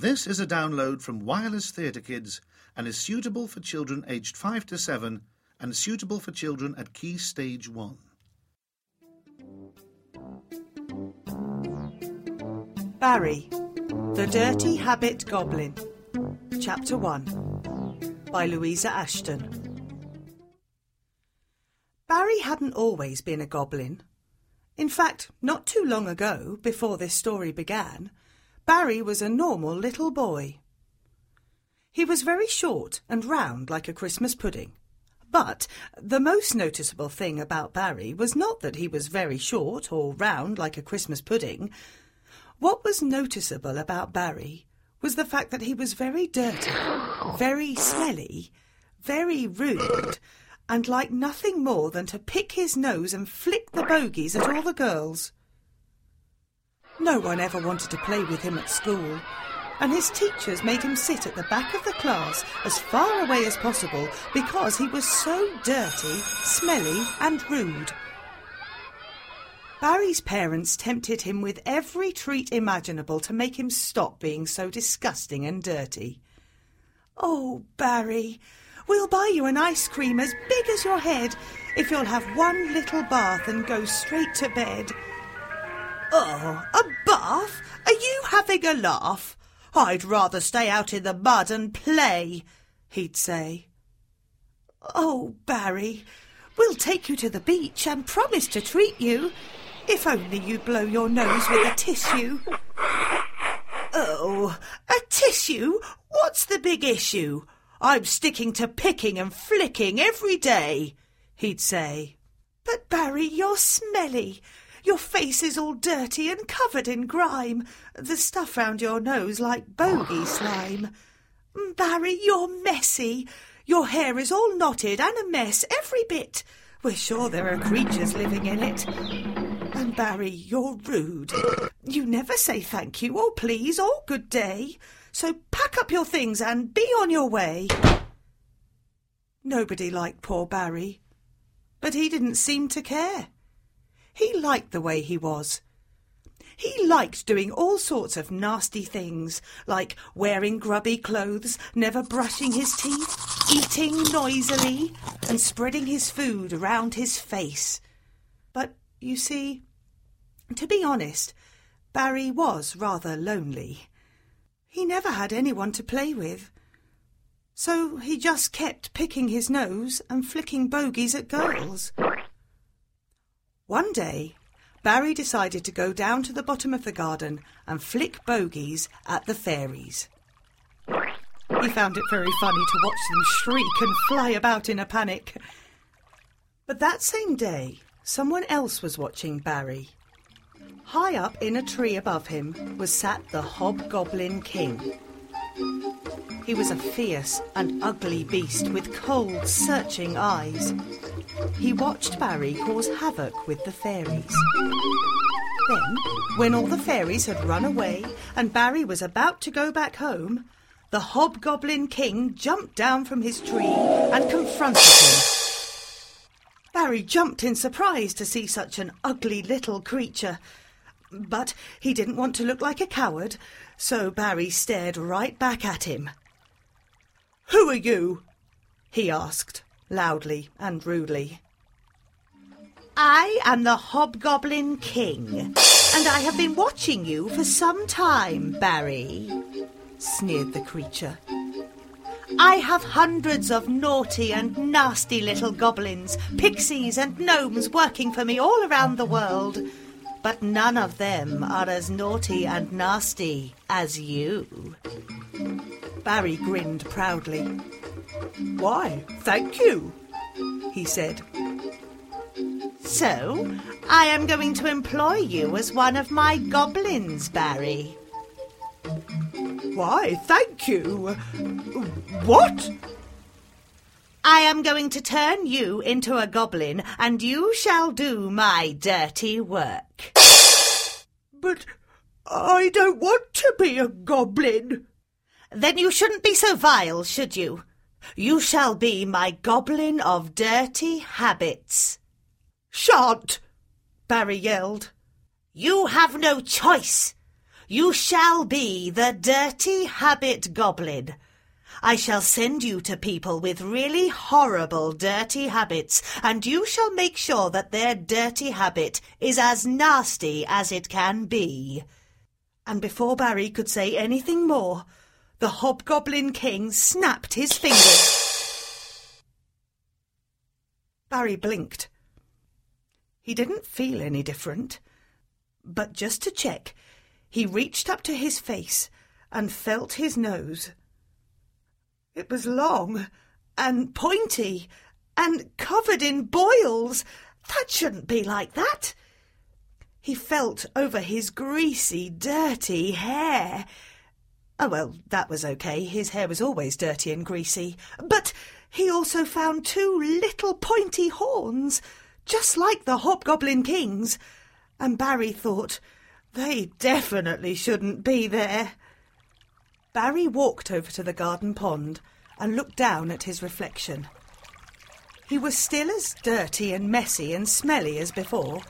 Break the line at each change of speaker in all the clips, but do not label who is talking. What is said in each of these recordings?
This is a download from Wireless Theatre Kids and is suitable for children aged 5 to 7 and suitable for children at Key Stage 1.
Barry, The Dirty Habit Goblin, Chapter 1 by Louisa Ashton. Barry hadn't always been a goblin. In fact, not too long ago, before this story began, Barry was a normal little boy. He was very short and round like a Christmas pudding. But the most noticeable thing about Barry was not that he was very short or round like a Christmas pudding. What was noticeable about Barry was the fact that he was very dirty, very smelly, very rude, and liked nothing more than to pick his nose and flick the bogies at all the girls. No one ever wanted to play with him at school, and his teachers made him sit at the back of the class as far away as possible because he was so dirty, smelly, and rude. Barry's parents tempted him with every treat imaginable to make him stop being so disgusting and dirty. Oh, Barry, we'll buy you an ice cream as big as your head if you'll have one little bath and go straight to bed. Oh, a bath? Are you having a laugh? I'd rather stay out in the mud and play, he'd say. Oh, Barry, we'll take you to the beach and promise to treat you. If only you'd blow your nose with a tissue. Oh, a tissue? What's the big issue? I'm sticking to picking and flicking every day, he'd say. But Barry, you're smelly. Your face is all dirty and covered in grime, the stuff round your nose like bogey slime. Mm, Barry, you're messy. Your hair is all knotted and a mess, every bit. We're sure there are creatures living in it. And Barry, you're rude. You never say thank you or please or good day. So pack up your things and be on your way. Nobody liked poor Barry, but he didn't seem to care. He liked the way he was. He liked doing all sorts of nasty things, like wearing grubby clothes, never brushing his teeth, eating noisily, and spreading his food around his face. But, you see, to be honest, Barry was rather lonely. He never had anyone to play with. So he just kept picking his nose and flicking bogies at girls. One day, Barry decided to go down to the bottom of the garden and flick bogies at the fairies. He found it very funny to watch them shriek and fly about in a panic. But that same day, someone else was watching Barry. High up in a tree above him was sat the Hobgoblin King. He was a fierce and ugly beast with cold, searching eyes. He watched Barry cause havoc with the fairies. Then, when all the fairies had run away and Barry was about to go back home, the Hobgoblin King jumped down from his tree and confronted him. Barry jumped in surprise to see such an ugly little creature. But he didn't want to look like a coward, so Barry stared right back at him. Who are you? he asked, loudly and rudely. I am the Hobgoblin King, and I have been watching you for some time, Barry, sneered the creature. I have hundreds of naughty and nasty little goblins, pixies, and gnomes working for me all around the world, but none of them are as naughty and nasty as you. Barry grinned proudly. Why, thank you, he said. So, I am going to employ you as one of my goblins, Barry. Why, thank you. What? I am going to turn you into a goblin, and you shall do my dirty work. But I don't want to be a goblin. Then you shouldn't be so vile, should you? You shall be my goblin of dirty habits. Shan't, Barry yelled. You have no choice. You shall be the Dirty Habit Goblin. I shall send you to people with really horrible dirty habits, and you shall make sure that their dirty habit is as nasty as it can be. And before Barry could say anything more, the Hobgoblin King snapped his fingers. Barry blinked. He didn't feel any different. But just to check, he reached up to his face and felt his nose. It was long and pointy and covered in boils. That shouldn't be like that. He felt over his greasy, dirty hair. Oh, well, that was okay. His hair was always dirty and greasy. But he also found two little pointy horns, just like the Hobgoblin King's. And Barry thought, they definitely shouldn't be there. Barry walked over to the garden pond and looked down at his reflection. He was still as dirty and messy and smelly as before,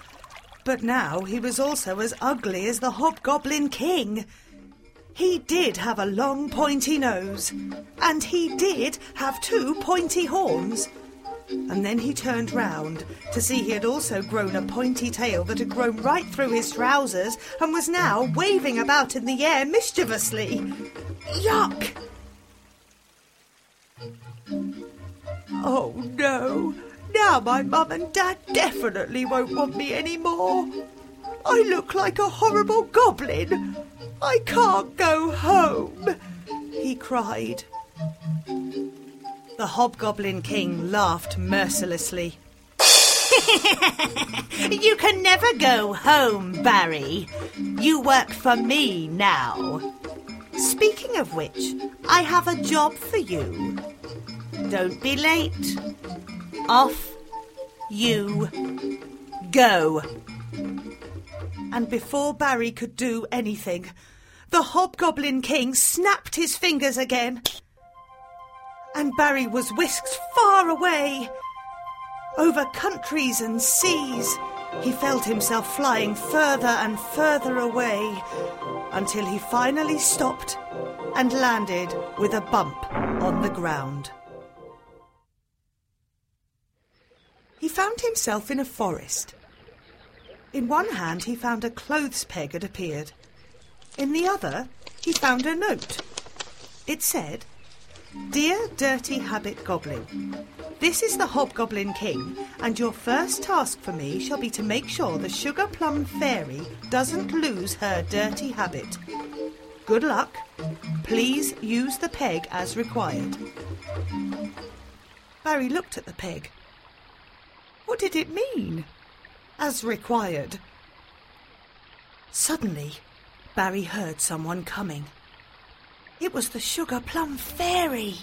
but now he was also as ugly as the Hobgoblin King. He did have a long pointy nose, and he did have two pointy horns. And then he turned round to see he had also grown a pointy tail that had grown right through his trousers and was now waving about in the air mischievously. Yuck! Oh no! Now my mum and dad definitely won't want me any more. I look like a horrible goblin. I can't go home, he cried. The Hobgoblin King laughed mercilessly. you can never go home, Barry. You work for me now. Speaking of which, I have a job for you. Don't be late. Off you go. And before Barry could do anything, the Hobgoblin King snapped his fingers again. And Barry was whisked far away. Over countries and seas, he felt himself flying further and further away until he finally stopped and landed with a bump on the ground. He found himself in a forest. In one hand, he found a clothes peg had appeared. In the other, he found a note. It said, Dear Dirty Habit Goblin, this is the Hobgoblin King, and your first task for me shall be to make sure the Sugar Plum Fairy doesn't lose her dirty habit. Good luck. Please use the peg as required. Barry looked at the peg. What did it mean? As required. Suddenly, Barry heard someone coming. It was the Sugar Plum Fairy.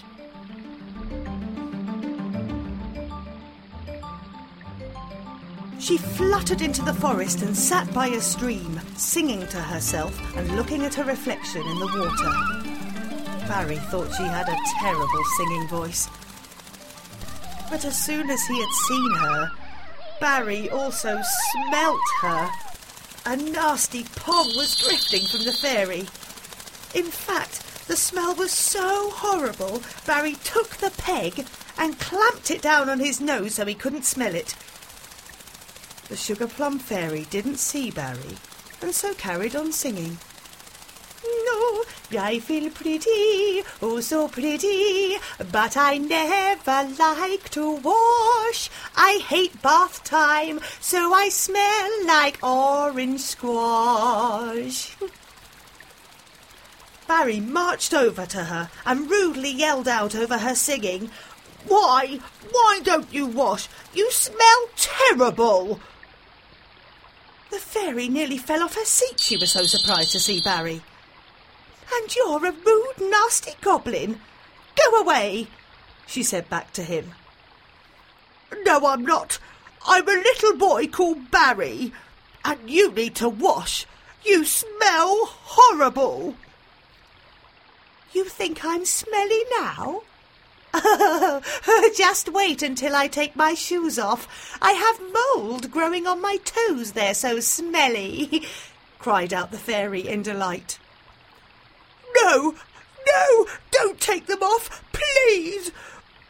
She fluttered into the forest and sat by a stream, singing to herself and looking at her reflection in the water. Barry thought she had a terrible singing voice. But as soon as he had seen her, Barry also smelt her. A nasty pong was drifting from the fairy. In fact, the smell was so horrible, Barry took the peg and clamped it down on his nose so he couldn't smell it. The Sugar Plum Fairy didn't see Barry and so carried on singing. No, I feel pretty, oh so pretty, but I never like to wash. I hate bath time, so I smell like orange squash. Barry marched over to her and rudely yelled out over her singing, Why, why don't you wash? You smell terrible! The fairy nearly fell off her seat, she was so surprised to see Barry. And you're a rude, nasty goblin. Go away, she said back to him. No, I'm not. I'm a little boy called Barry, and you need to wash. You smell horrible. You think I'm smelly now? Just wait until I take my shoes off. I have mould growing on my toes, they're so smelly. cried out the fairy in delight. No, no, don't take them off, please.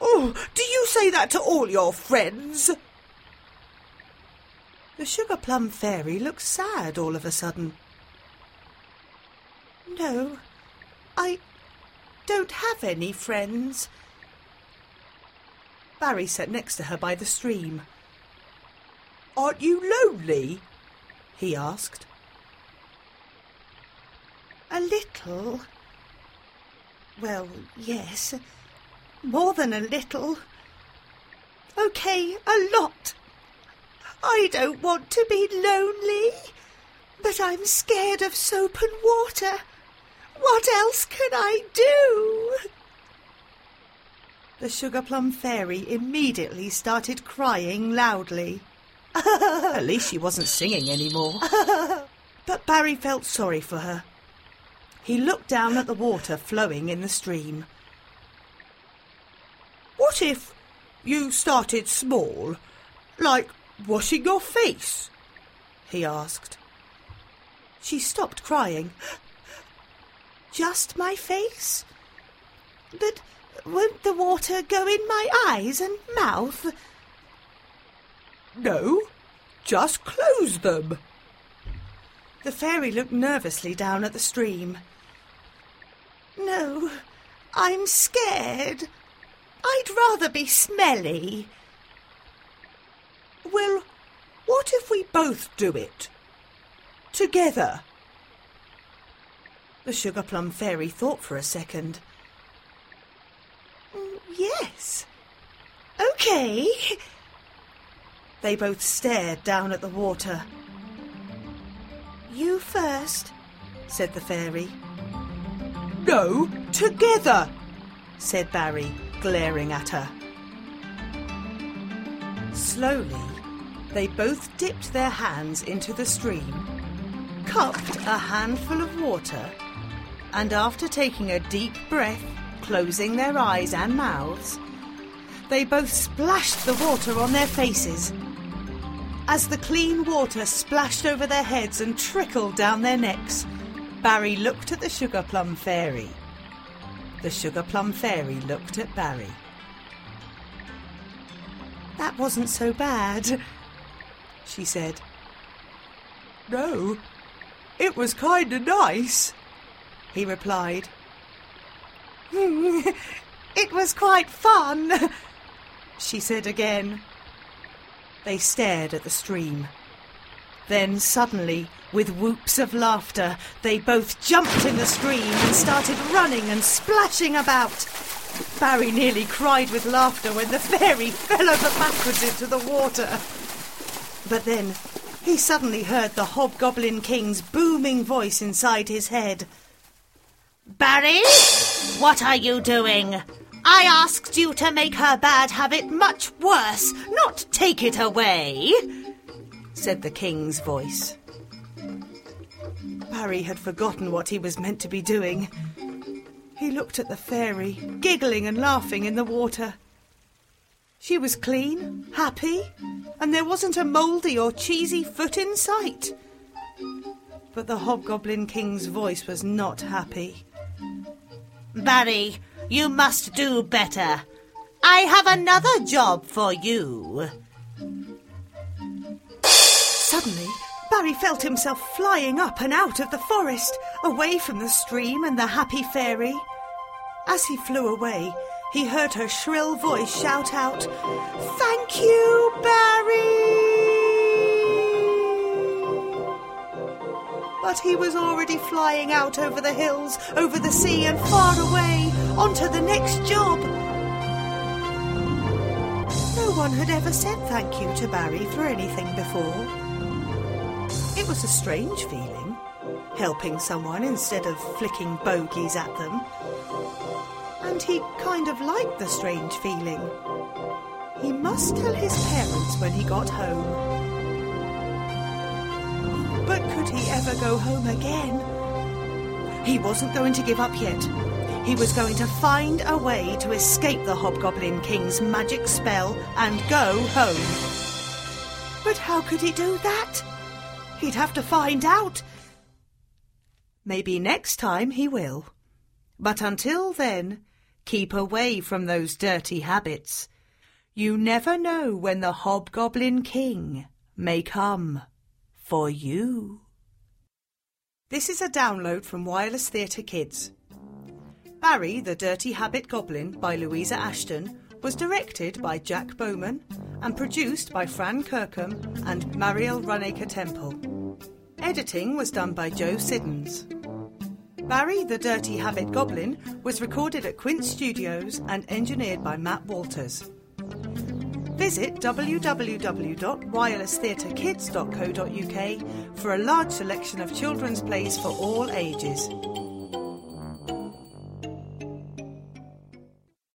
Oh, do you say that to all your friends? The sugar plum fairy looked sad all of a sudden. No, I don't have any friends. Barry sat next to her by the stream. Aren't you lonely? he asked. A little. Well, yes. More than a little. OK, a lot. I don't want to be lonely, but I'm scared of soap and water. What else can I do? The Sugar Plum Fairy immediately started crying loudly. At least she wasn't singing anymore. but Barry felt sorry for her. He looked down at the water flowing in the stream. What if you started small, like washing your face? he asked. She stopped crying. Just my face? But won't the water go in my eyes and mouth? No, just close them. The fairy looked nervously down at the stream. No, I'm scared. I'd rather be smelly. Well, what if we both do it? Together. The Sugar Plum Fairy thought for a second. Mm, yes. OK. They both stared down at the water. You first, said the fairy. No, together, said Barry, glaring at her. Slowly, they both dipped their hands into the stream, cupped a handful of water, and after taking a deep breath, closing their eyes and mouths, they both splashed the water on their faces. As the clean water splashed over their heads and trickled down their necks, Barry looked at the Sugar Plum Fairy. The Sugar Plum Fairy looked at Barry. That wasn't so bad, she said. No, it was kind of nice, he replied. it was quite fun, she said again. They stared at the stream. Then suddenly, with whoops of laughter, they both jumped in the stream and started running and splashing about. Barry nearly cried with laughter when the fairy fell over backwards into the water. But then he suddenly heard the Hobgoblin King's booming voice inside his head.
Barry, what are you doing? I asked you to make her bad habit much worse, not take it away, said the King's voice.
Barry had forgotten what he was meant to be doing. He looked at the fairy, giggling and laughing in the water. She was clean, happy, and there wasn't a mouldy or cheesy foot in sight. But the Hobgoblin King's voice was not happy.
Barry, you must do better. I have another job for you.
Suddenly, Barry felt himself flying up and out of the forest, away from the stream and the happy fairy. As he flew away, he heard her shrill voice shout out, Thank you, Barry! But he was already flying out over the hills, over the sea, and far away, onto the next job. No one had ever said thank you to Barry for anything before. It was a strange feeling, helping someone instead of flicking bogies at them. And he kind of liked the strange feeling. He must tell his parents when he got home. He ever go home again? He wasn't going to give up yet. He was going to find a way to escape the Hobgoblin King's magic spell and go home. But how could he do that? He'd have to find out. Maybe next time he will. But until then, keep away from those dirty habits. You never know when the Hobgoblin King may come for you. This is a download from Wireless Theatre Kids. Barry, the Dirty Habit Goblin by Louisa Ashton was directed by Jack Bowman and produced by Fran Kirkham and Mariele Runacre Temple. Editing was done by Joe Siddons. Barry the Dirty Habit Goblin was recorded at Quint Studios and engineered by Matt Walters. Visit www.wirelesstheatrekids.co.uk for a large selection of children's plays for all ages.